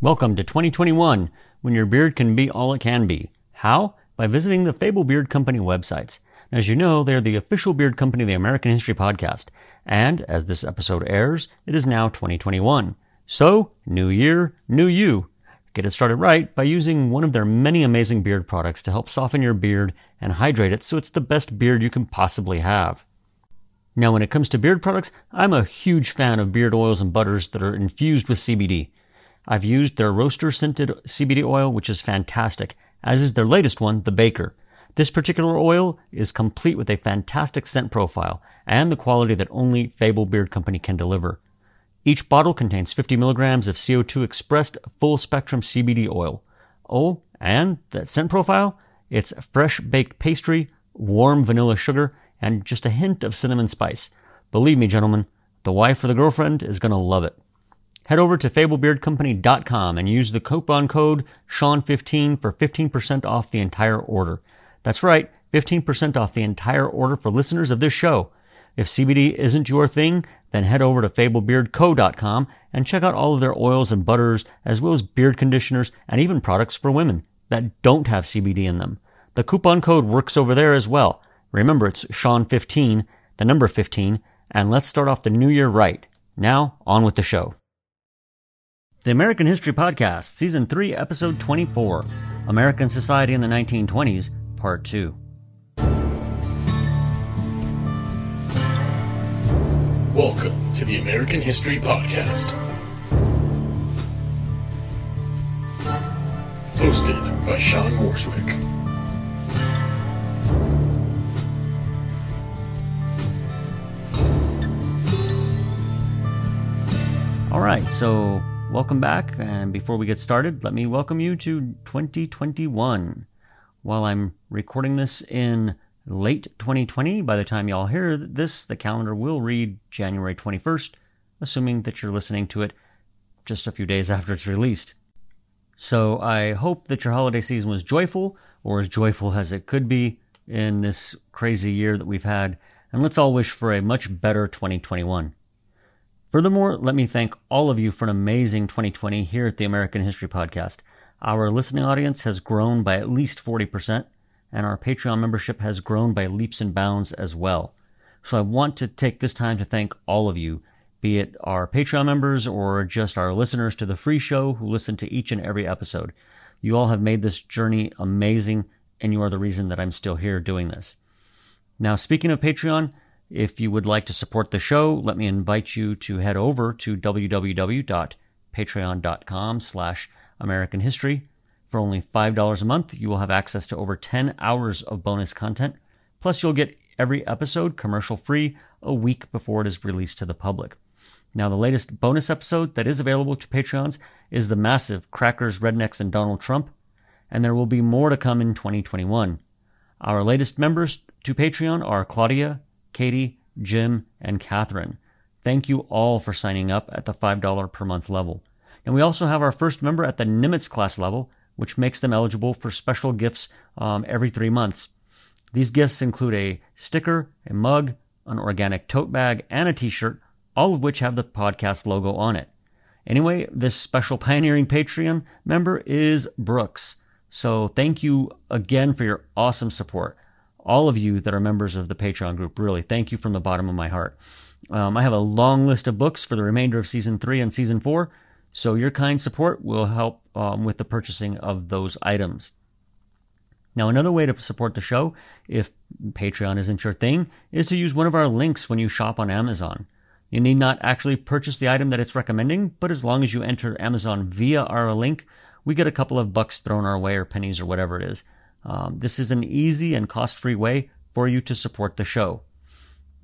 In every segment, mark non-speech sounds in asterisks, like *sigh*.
Welcome to 2021, when your beard can be all it can be. How? By visiting the Fable Beard Company websites. As you know, they're the official beard company of the American History Podcast. And as this episode airs, it is now 2021. So, new year, new you. Get it started right by using one of their many amazing beard products to help soften your beard and hydrate it so it's the best beard you can possibly have. Now, when it comes to beard products, I'm a huge fan of beard oils and butters that are infused with CBD. I've used their roaster scented CBD oil, which is fantastic, as is their latest one, the Baker. This particular oil is complete with a fantastic scent profile and the quality that only Fable Beard Company can deliver. Each bottle contains 50 milligrams of CO2 expressed full spectrum CBD oil. Oh, and that scent profile? It's fresh baked pastry, warm vanilla sugar, and just a hint of cinnamon spice. Believe me, gentlemen, the wife or the girlfriend is going to love it head over to fablebeardcompany.com and use the coupon code Shawn15 for 15% off the entire order. That's right, 15% off the entire order for listeners of this show. If CBD isn't your thing, then head over to fablebeardco.com and check out all of their oils and butters, as well as beard conditioners and even products for women that don't have CBD in them. The coupon code works over there as well. Remember, it's Shawn15, the number 15, and let's start off the new year right. Now, on with the show. The American History Podcast, Season 3, Episode 24 American Society in the 1920s, Part 2. Welcome to the American History Podcast. Hosted by Shawn Warswick. All right, so Welcome back, and before we get started, let me welcome you to 2021. While I'm recording this in late 2020, by the time y'all hear this, the calendar will read January 21st, assuming that you're listening to it just a few days after it's released. So I hope that your holiday season was joyful, or as joyful as it could be in this crazy year that we've had, and let's all wish for a much better 2021. Furthermore, let me thank all of you for an amazing 2020 here at the American History Podcast. Our listening audience has grown by at least 40%, and our Patreon membership has grown by leaps and bounds as well. So I want to take this time to thank all of you, be it our Patreon members or just our listeners to the free show who listen to each and every episode. You all have made this journey amazing, and you are the reason that I'm still here doing this. Now, speaking of Patreon, if you would like to support the show, let me invite you to head over to www.patreon.com slash American History. For only $5 a month, you will have access to over 10 hours of bonus content. Plus, you'll get every episode commercial free a week before it is released to the public. Now, the latest bonus episode that is available to Patreons is the massive Crackers, Rednecks, and Donald Trump, and there will be more to come in 2021. Our latest members to Patreon are Claudia, Katie, Jim, and Catherine. Thank you all for signing up at the $5 per month level. And we also have our first member at the Nimitz class level, which makes them eligible for special gifts um, every three months. These gifts include a sticker, a mug, an organic tote bag, and a t shirt, all of which have the podcast logo on it. Anyway, this special pioneering Patreon member is Brooks. So thank you again for your awesome support all of you that are members of the Patreon group. Really, thank you from the bottom of my heart. Um, I have a long list of books for the remainder of season three and season four, so your kind support will help um, with the purchasing of those items. Now, another way to support the show, if Patreon isn't your thing, is to use one of our links when you shop on Amazon. You need not actually purchase the item that it's recommending, but as long as you enter Amazon via our link, we get a couple of bucks thrown our way or pennies or whatever it is. Um, this is an easy and cost free way for you to support the show.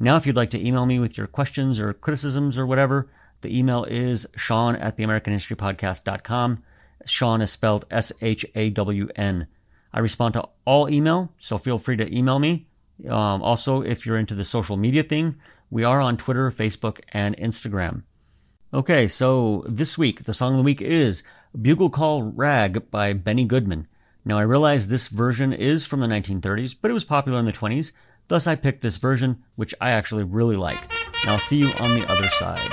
Now, if you'd like to email me with your questions or criticisms or whatever, the email is Shawn at the American History Podcast.com. Shawn is spelled S H A W N. I respond to all email, so feel free to email me. Um, also, if you're into the social media thing, we are on Twitter, Facebook, and Instagram. Okay, so this week, the song of the week is Bugle Call Rag by Benny Goodman. Now I realize this version is from the 1930s, but it was popular in the 20s, thus I picked this version, which I actually really like. And I'll see you on the other side.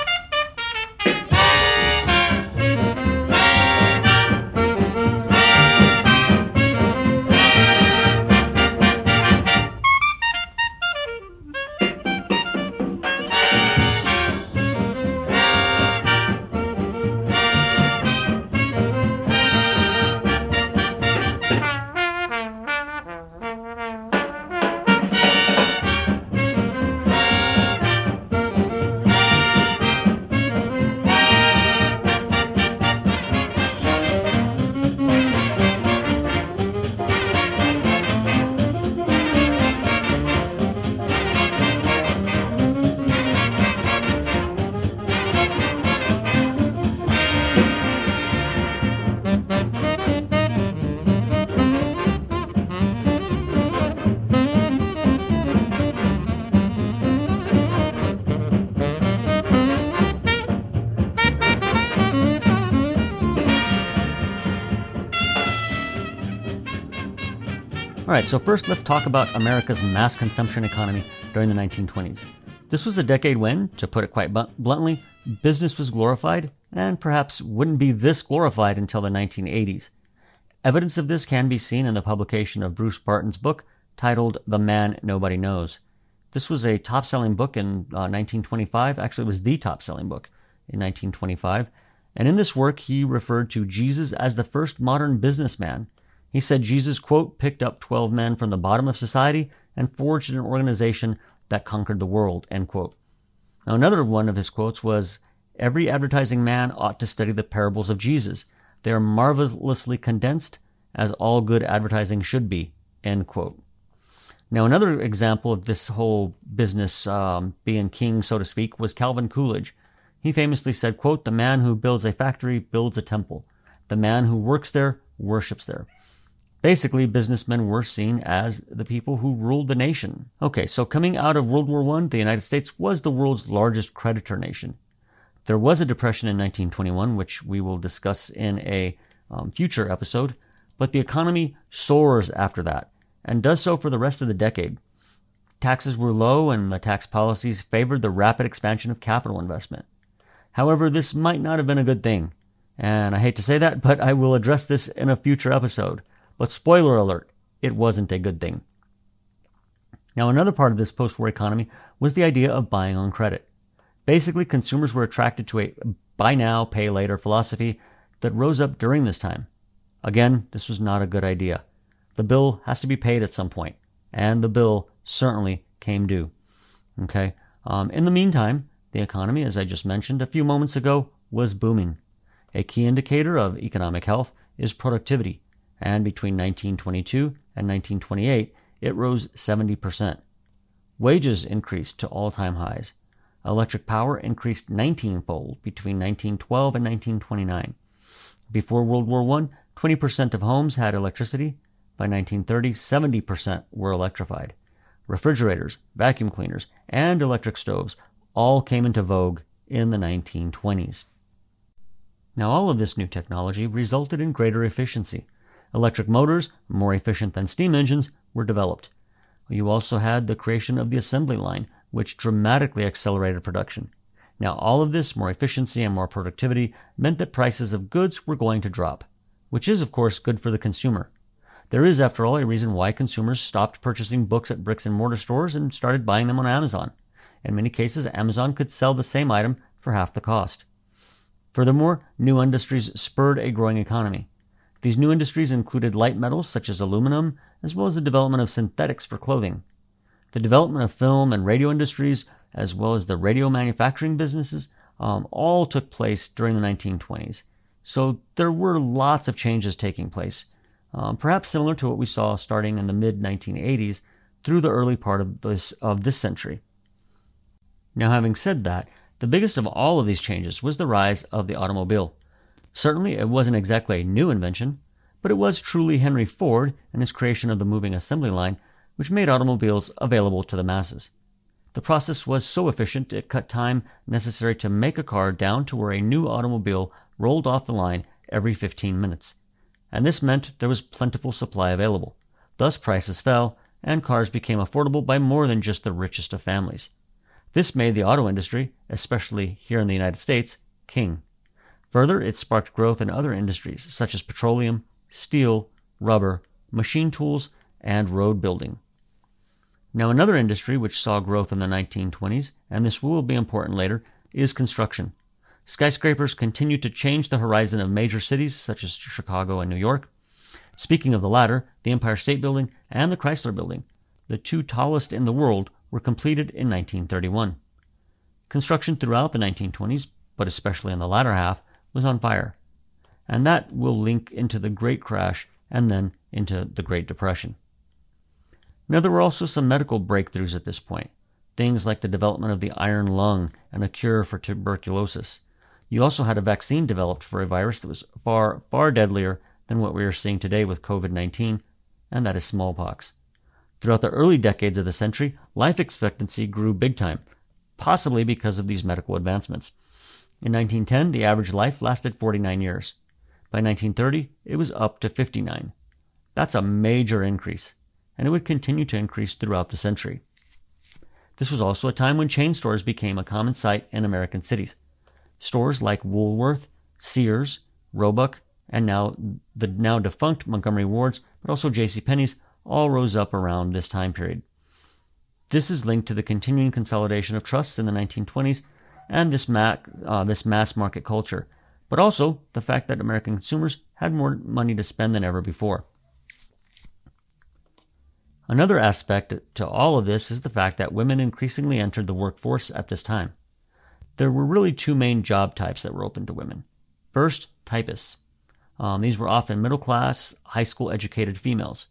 All right, so first let's talk about America's mass consumption economy during the 1920s. This was a decade when, to put it quite bluntly, business was glorified and perhaps wouldn't be this glorified until the 1980s. Evidence of this can be seen in the publication of Bruce Barton's book titled The Man Nobody Knows. This was a top selling book in uh, 1925. Actually, it was the top selling book in 1925. And in this work, he referred to Jesus as the first modern businessman. He said Jesus, quote, picked up 12 men from the bottom of society and forged an organization that conquered the world, end quote. Now, another one of his quotes was, Every advertising man ought to study the parables of Jesus. They are marvelously condensed, as all good advertising should be, end quote. Now, another example of this whole business um, being king, so to speak, was Calvin Coolidge. He famously said, quote, The man who builds a factory builds a temple. The man who works there worships there. Basically, businessmen were seen as the people who ruled the nation. Okay, so coming out of World War I, the United States was the world's largest creditor nation. There was a depression in 1921, which we will discuss in a um, future episode, but the economy soars after that and does so for the rest of the decade. Taxes were low and the tax policies favored the rapid expansion of capital investment. However, this might not have been a good thing. And I hate to say that, *laughs* but I will address this in a future episode. But spoiler alert, it wasn't a good thing. Now, another part of this post war economy was the idea of buying on credit. Basically, consumers were attracted to a buy now, pay later philosophy that rose up during this time. Again, this was not a good idea. The bill has to be paid at some point, and the bill certainly came due. Okay. Um, in the meantime, the economy, as I just mentioned a few moments ago, was booming. A key indicator of economic health is productivity, and between 1922 and 1928, it rose 70%. Wages increased to all time highs. Electric power increased 19 fold between 1912 and 1929. Before World War I, 20% of homes had electricity. By 1930, 70% were electrified. Refrigerators, vacuum cleaners, and electric stoves all came into vogue in the 1920s. Now, all of this new technology resulted in greater efficiency. Electric motors, more efficient than steam engines, were developed. You also had the creation of the assembly line, which dramatically accelerated production. Now, all of this, more efficiency and more productivity, meant that prices of goods were going to drop, which is, of course, good for the consumer. There is, after all, a reason why consumers stopped purchasing books at bricks and mortar stores and started buying them on Amazon. In many cases, Amazon could sell the same item for half the cost. Furthermore, new industries spurred a growing economy. These new industries included light metals such as aluminum, as well as the development of synthetics for clothing. The development of film and radio industries, as well as the radio manufacturing businesses, um, all took place during the 1920s. So there were lots of changes taking place, um, perhaps similar to what we saw starting in the mid 1980s through the early part of this, of this century. Now, having said that, the biggest of all of these changes was the rise of the automobile. Certainly, it wasn't exactly a new invention, but it was truly Henry Ford and his creation of the moving assembly line which made automobiles available to the masses. The process was so efficient it cut time necessary to make a car down to where a new automobile rolled off the line every 15 minutes. And this meant there was plentiful supply available. Thus prices fell, and cars became affordable by more than just the richest of families. This made the auto industry, especially here in the United States, king. Further, it sparked growth in other industries such as petroleum, steel, rubber, machine tools, and road building. Now, another industry which saw growth in the 1920s, and this will be important later, is construction. Skyscrapers continued to change the horizon of major cities such as Chicago and New York. Speaking of the latter, the Empire State Building and the Chrysler Building, the two tallest in the world, were completed in 1931. Construction throughout the 1920s, but especially in the latter half, was on fire. And that will link into the Great Crash and then into the Great Depression. Now, there were also some medical breakthroughs at this point, things like the development of the iron lung and a cure for tuberculosis. You also had a vaccine developed for a virus that was far, far deadlier than what we are seeing today with COVID 19, and that is smallpox. Throughout the early decades of the century, life expectancy grew big time, possibly because of these medical advancements. In 1910, the average life lasted 49 years. By 1930, it was up to 59. That's a major increase. and it would continue to increase throughout the century. This was also a time when chain stores became a common sight in American cities. Stores like Woolworth, Sears, Roebuck, and now the now defunct Montgomery Wards, but also J.C. Penney's, all rose up around this time period. This is linked to the continuing consolidation of trusts in the 1920s and this, uh, this mass market culture, but also the fact that American consumers had more money to spend than ever before. Another aspect to all of this is the fact that women increasingly entered the workforce at this time. There were really two main job types that were open to women. First, typists. Um, these were often middle class, high school educated females.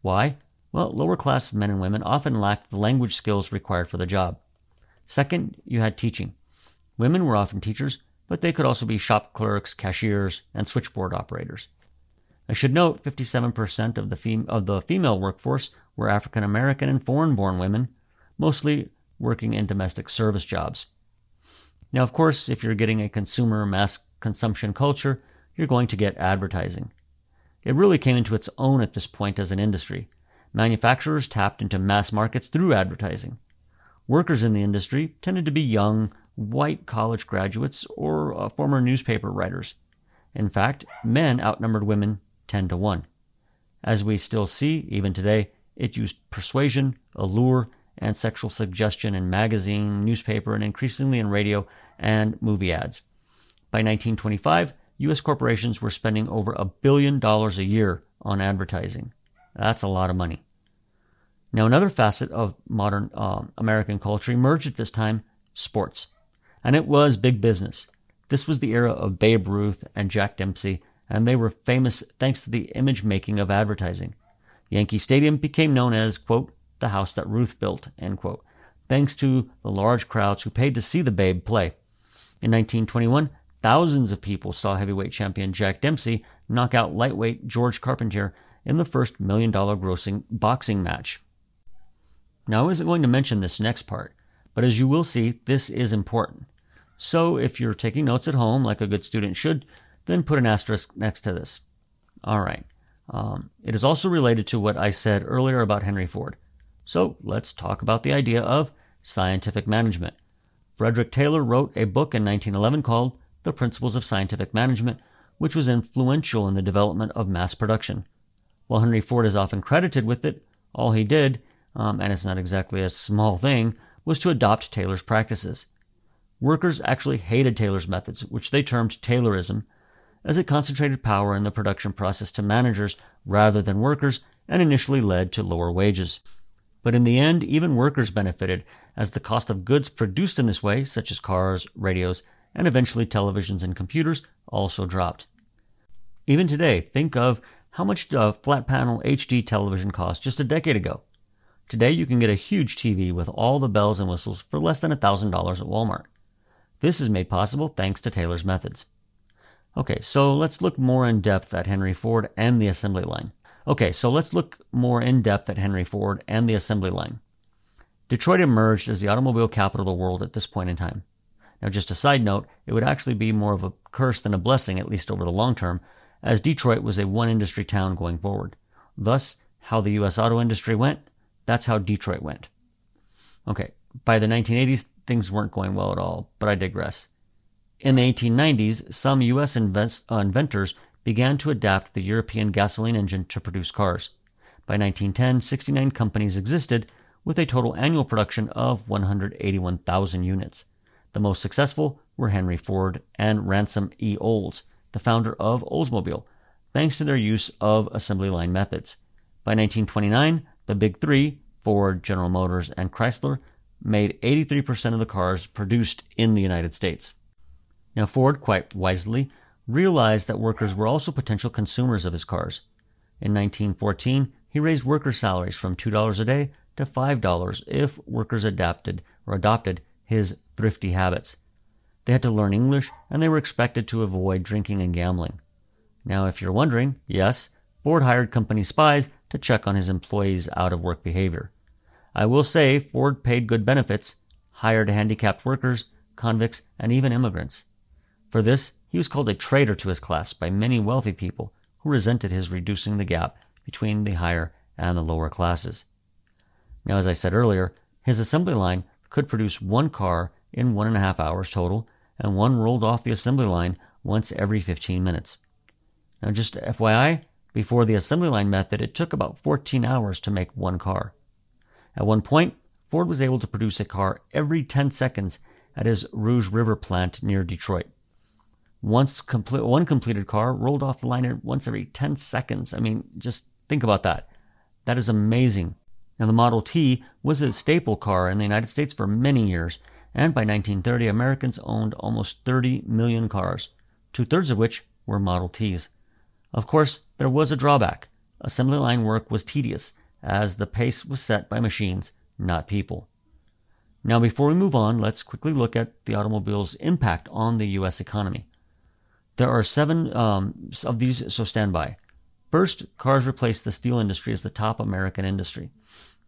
Why? Well, lower class men and women often lacked the language skills required for the job. Second, you had teaching. Women were often teachers, but they could also be shop clerks, cashiers, and switchboard operators. I should note 57% of the, fem- of the female workforce were African American and foreign born women, mostly working in domestic service jobs. Now, of course, if you're getting a consumer mass consumption culture, you're going to get advertising. It really came into its own at this point as an industry. Manufacturers tapped into mass markets through advertising. Workers in the industry tended to be young, white college graduates or uh, former newspaper writers. In fact, men outnumbered women 10 to 1. As we still see, even today, it used persuasion, allure, and sexual suggestion in magazine, newspaper, and increasingly in radio and movie ads. By 1925, U.S. corporations were spending over a billion dollars a year on advertising. That's a lot of money. Now, another facet of modern uh, American culture emerged at this time sports. And it was big business. This was the era of Babe Ruth and Jack Dempsey, and they were famous thanks to the image making of advertising. Yankee Stadium became known as, quote, the house that Ruth built, end quote, thanks to the large crowds who paid to see the Babe play. In 1921, thousands of people saw heavyweight champion Jack Dempsey knock out lightweight George Carpentier in the first million dollar grossing boxing match. Now, I wasn't going to mention this next part, but as you will see, this is important. So if you're taking notes at home, like a good student should, then put an asterisk next to this. All right. Um, it is also related to what I said earlier about Henry Ford. So let's talk about the idea of scientific management. Frederick Taylor wrote a book in 1911 called The Principles of Scientific Management, which was influential in the development of mass production. While Henry Ford is often credited with it, all he did, um, and it's not exactly a small thing, was to adopt Taylor's practices. Workers actually hated Taylor's methods, which they termed Taylorism, as it concentrated power in the production process to managers rather than workers and initially led to lower wages. But in the end, even workers benefited, as the cost of goods produced in this way, such as cars, radios, and eventually televisions and computers, also dropped. Even today, think of how much a flat panel HD television cost just a decade ago. Today, you can get a huge TV with all the bells and whistles for less than $1,000 at Walmart. This is made possible thanks to Taylor's methods. Okay, so let's look more in depth at Henry Ford and the assembly line. Okay, so let's look more in depth at Henry Ford and the assembly line. Detroit emerged as the automobile capital of the world at this point in time. Now, just a side note, it would actually be more of a curse than a blessing, at least over the long term, as Detroit was a one industry town going forward. Thus, how the U.S. auto industry went, that's how Detroit went. Okay, by the 1980s, things weren't going well at all, but I digress. In the 1890s, some U.S. Uh, inventors began to adapt the European gasoline engine to produce cars. By 1910, 69 companies existed, with a total annual production of 181,000 units. The most successful were Henry Ford and Ransom E. Olds, the founder of Oldsmobile, thanks to their use of assembly line methods. By 1929, the big three, Ford, General Motors, and Chrysler, made 83% of the cars produced in the United States. Now, Ford, quite wisely, realized that workers were also potential consumers of his cars. In 1914, he raised worker salaries from $2 a day to $5 if workers adapted or adopted his thrifty habits. They had to learn English and they were expected to avoid drinking and gambling. Now, if you're wondering, yes, Ford hired company spies to check on his employees' out of work behavior. I will say Ford paid good benefits, hired handicapped workers, convicts, and even immigrants. For this, he was called a traitor to his class by many wealthy people who resented his reducing the gap between the higher and the lower classes. Now, as I said earlier, his assembly line could produce one car in one and a half hours total, and one rolled off the assembly line once every 15 minutes. Now, just FYI, before the assembly line method, it took about 14 hours to make one car. At one point, Ford was able to produce a car every 10 seconds at his Rouge River plant near Detroit. Once complete, one completed car rolled off the line once every 10 seconds. I mean, just think about that. That is amazing. Now, the Model T was a staple car in the United States for many years, and by 1930, Americans owned almost 30 million cars, two thirds of which were Model Ts. Of course, there was a drawback. Assembly line work was tedious, as the pace was set by machines, not people. Now, before we move on, let's quickly look at the automobile's impact on the U.S. economy. There are seven um, of these, so stand by. First, cars replaced the steel industry as the top American industry.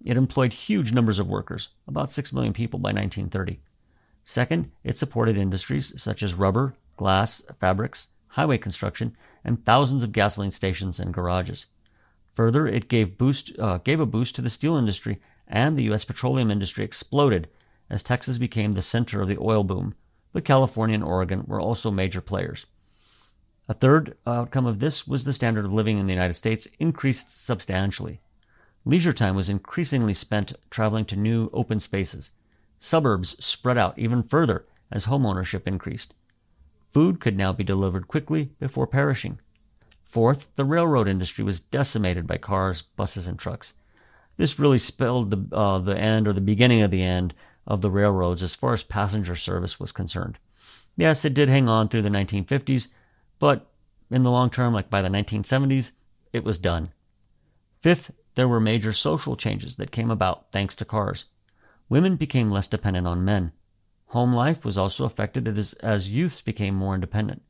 It employed huge numbers of workers, about 6 million people by 1930. Second, it supported industries such as rubber, glass, fabrics, highway construction, and thousands of gasoline stations and garages. Further, it gave, boost, uh, gave a boost to the steel industry, and the U.S. petroleum industry exploded as Texas became the center of the oil boom, but California and Oregon were also major players. A third outcome of this was the standard of living in the United States increased substantially. Leisure time was increasingly spent traveling to new open spaces. Suburbs spread out even further as home ownership increased. Food could now be delivered quickly before perishing. Fourth, the railroad industry was decimated by cars, buses, and trucks. This really spelled the, uh, the end or the beginning of the end of the railroads as far as passenger service was concerned. Yes, it did hang on through the 1950s, but in the long term, like by the 1970s, it was done. Fifth, there were major social changes that came about thanks to cars. Women became less dependent on men. Home life was also affected as, as youths became more independent.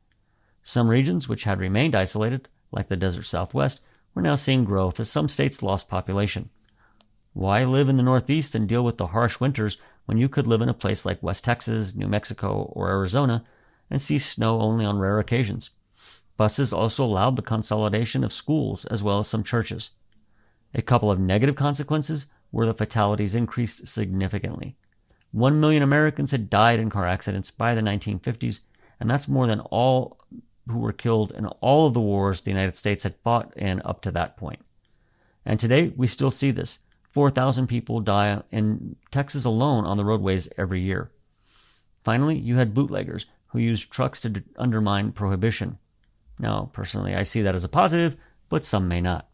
Some regions which had remained isolated, like the desert southwest, were now seeing growth as some states lost population. Why live in the Northeast and deal with the harsh winters when you could live in a place like West Texas, New Mexico, or Arizona and see snow only on rare occasions? Buses also allowed the consolidation of schools as well as some churches. A couple of negative consequences were that fatalities increased significantly. One million Americans had died in car accidents by the 1950s, and that's more than all who were killed in all of the wars the United States had fought in up to that point. And today, we still see this. 4,000 people die in Texas alone on the roadways every year. Finally, you had bootleggers who used trucks to d- undermine prohibition. Now, personally, I see that as a positive, but some may not.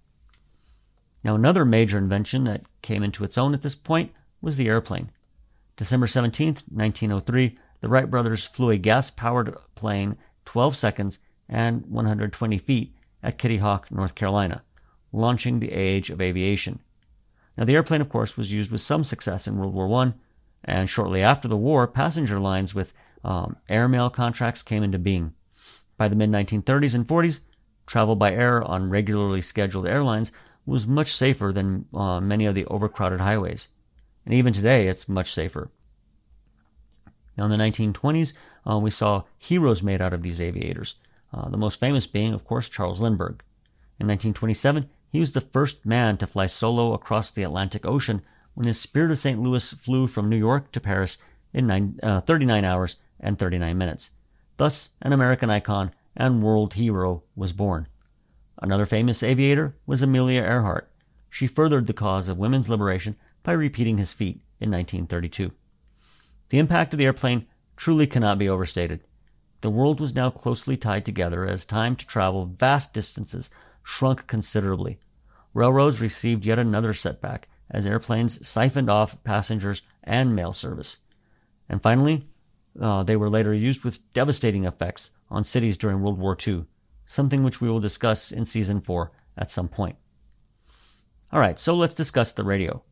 Now, another major invention that came into its own at this point was the airplane. December 17, 1903, the Wright brothers flew a gas powered plane 12 seconds and 120 feet at Kitty Hawk, North Carolina, launching the age of aviation. Now, the airplane, of course, was used with some success in World War I, and shortly after the war, passenger lines with um, airmail contracts came into being. By the mid 1930s and 40s, travel by air on regularly scheduled airlines was much safer than uh, many of the overcrowded highways. And even today, it's much safer. Now, in the 1920s, uh, we saw heroes made out of these aviators, uh, the most famous being, of course, Charles Lindbergh. In 1927, he was the first man to fly solo across the Atlantic Ocean when his Spirit of St. Louis flew from New York to Paris in nine, uh, 39 hours and 39 minutes. Thus, an American icon and world hero was born. Another famous aviator was Amelia Earhart. She furthered the cause of women's liberation by repeating his feat in 1932. The impact of the airplane truly cannot be overstated. The world was now closely tied together as time to travel vast distances shrunk considerably. Railroads received yet another setback as airplanes siphoned off passengers and mail service. And finally, uh, they were later used with devastating effects on cities during World War II, something which we will discuss in season 4 at some point. All right, so let's discuss the radio.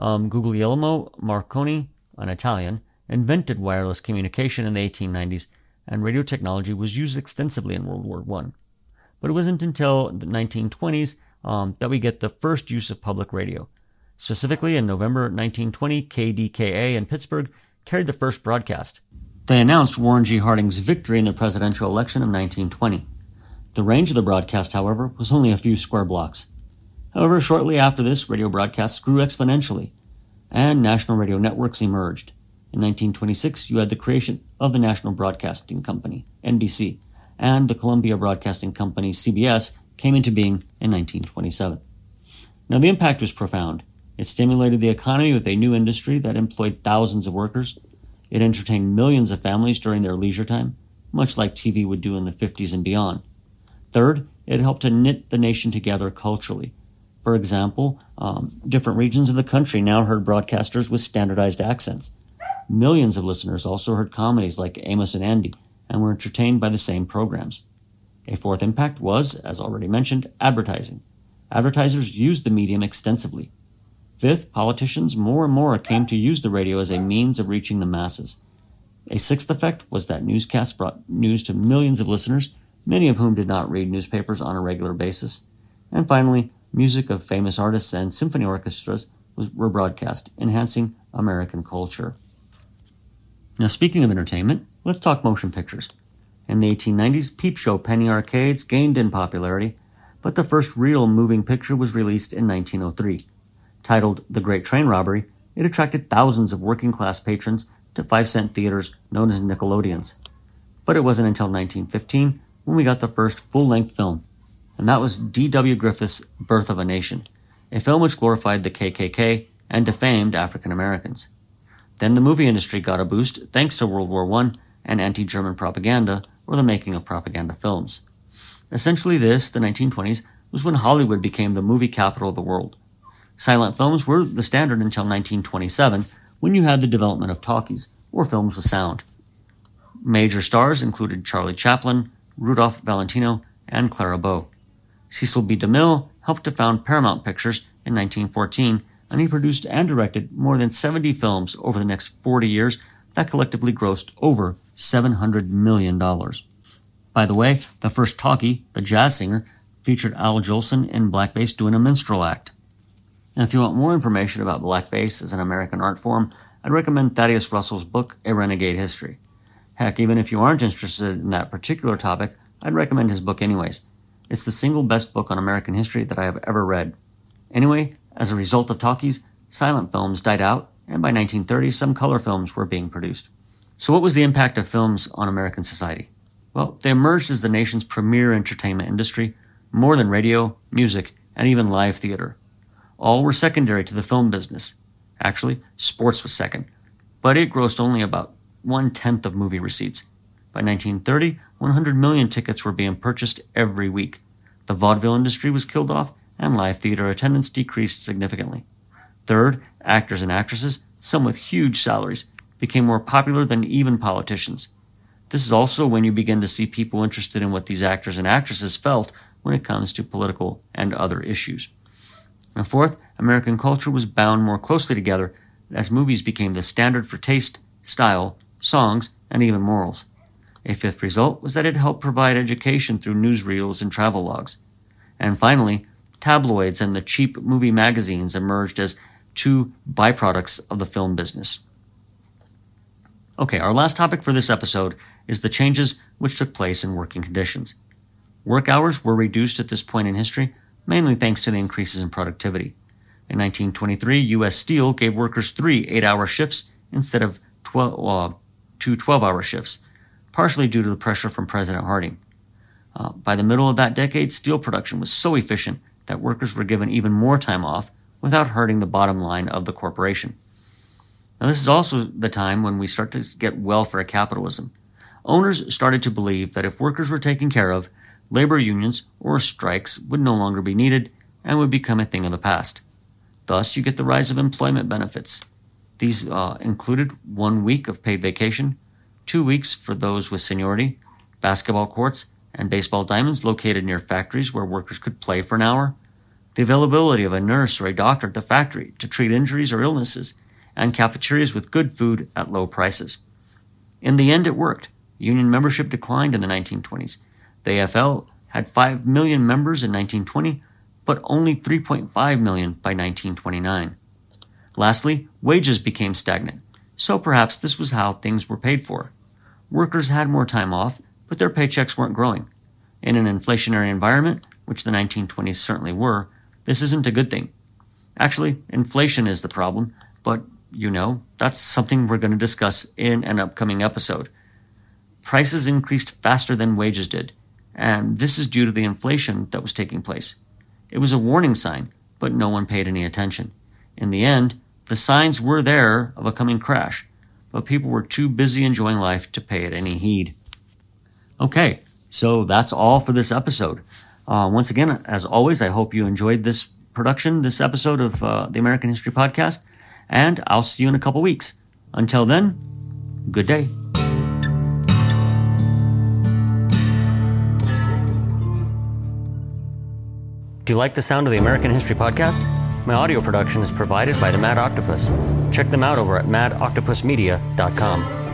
Um, Guglielmo Marconi, an Italian, invented wireless communication in the 1890s, and radio technology was used extensively in World War I. But it wasn't until the 1920s um, that we get the first use of public radio. Specifically, in November 1920, KDKA in Pittsburgh carried the first broadcast. They announced Warren G. Harding's victory in the presidential election of 1920. The range of the broadcast, however, was only a few square blocks. However, shortly after this, radio broadcasts grew exponentially, and national radio networks emerged. In 1926, you had the creation of the National Broadcasting Company, NBC, and the Columbia Broadcasting Company, CBS, came into being in 1927. Now, the impact was profound. It stimulated the economy with a new industry that employed thousands of workers. It entertained millions of families during their leisure time, much like TV would do in the 50s and beyond. Third, it helped to knit the nation together culturally. For example, um, different regions of the country now heard broadcasters with standardized accents. Millions of listeners also heard comedies like Amos and Andy and were entertained by the same programs. A fourth impact was, as already mentioned, advertising. Advertisers used the medium extensively. Fifth, politicians more and more came to use the radio as a means of reaching the masses. A sixth effect was that newscasts brought news to millions of listeners, many of whom did not read newspapers on a regular basis. And finally, music of famous artists and symphony orchestras was, were broadcast, enhancing American culture. Now, speaking of entertainment, let's talk motion pictures. In the 1890s, peep show penny arcades gained in popularity, but the first real moving picture was released in 1903. Titled The Great Train Robbery, it attracted thousands of working class patrons to five cent theaters known as Nickelodeons. But it wasn't until 1915 when we got the first full length film, and that was D.W. Griffith's Birth of a Nation, a film which glorified the KKK and defamed African Americans. Then the movie industry got a boost thanks to World War I and anti German propaganda or the making of propaganda films. Essentially, this, the 1920s, was when Hollywood became the movie capital of the world. Silent films were the standard until 1927, when you had the development of talkies, or films with sound. Major stars included Charlie Chaplin, Rudolph Valentino, and Clara Bow. Cecil B. DeMille helped to found Paramount Pictures in 1914 and he produced and directed more than 70 films over the next 40 years that collectively grossed over $700 million. By the way, the first talkie, The Jazz Singer, featured Al Jolson in blackface doing a minstrel act. And if you want more information about blackface as an American art form, I'd recommend Thaddeus Russell's book, A Renegade History. Heck, even if you aren't interested in that particular topic, I'd recommend his book anyways. It's the single best book on American history that I have ever read. Anyway, as a result of talkies, silent films died out, and by 1930, some color films were being produced. So, what was the impact of films on American society? Well, they emerged as the nation's premier entertainment industry, more than radio, music, and even live theater. All were secondary to the film business. Actually, sports was second, but it grossed only about one tenth of movie receipts. By 1930, 100 million tickets were being purchased every week. The vaudeville industry was killed off, and live theater attendance decreased significantly. Third, actors and actresses, some with huge salaries, became more popular than even politicians. This is also when you begin to see people interested in what these actors and actresses felt when it comes to political and other issues. And fourth, American culture was bound more closely together as movies became the standard for taste, style, songs, and even morals. A fifth result was that it helped provide education through newsreels and travel logs. And finally, tabloids and the cheap movie magazines emerged as two byproducts of the film business. Okay, our last topic for this episode is the changes which took place in working conditions. Work hours were reduced at this point in history, mainly thanks to the increases in productivity. In 1923, U.S. Steel gave workers three eight hour shifts instead of 12, uh, two 12 hour shifts, partially due to the pressure from President Harding. Uh, by the middle of that decade, steel production was so efficient that workers were given even more time off without hurting the bottom line of the corporation. Now, this is also the time when we start to get welfare capitalism. Owners started to believe that if workers were taken care of, labor unions or strikes would no longer be needed and would become a thing of the past. Thus, you get the rise of employment benefits. These uh, included one week of paid vacation, two weeks for those with seniority, basketball courts, and baseball diamonds located near factories where workers could play for an hour, the availability of a nurse or a doctor at the factory to treat injuries or illnesses, and cafeterias with good food at low prices. In the end, it worked. Union membership declined in the 1920s. The AFL had 5 million members in 1920, but only 3.5 million by 1929. Lastly, wages became stagnant, so perhaps this was how things were paid for. Workers had more time off, but their paychecks weren't growing. In an inflationary environment, which the 1920s certainly were, This isn't a good thing. Actually, inflation is the problem, but you know, that's something we're going to discuss in an upcoming episode. Prices increased faster than wages did, and this is due to the inflation that was taking place. It was a warning sign, but no one paid any attention. In the end, the signs were there of a coming crash, but people were too busy enjoying life to pay it any heed. Okay, so that's all for this episode. Uh, once again, as always, I hope you enjoyed this production, this episode of uh, the American History Podcast, and I'll see you in a couple weeks. Until then, good day. Do you like the sound of the American History Podcast? My audio production is provided by the Mad Octopus. Check them out over at madoctopusmedia.com.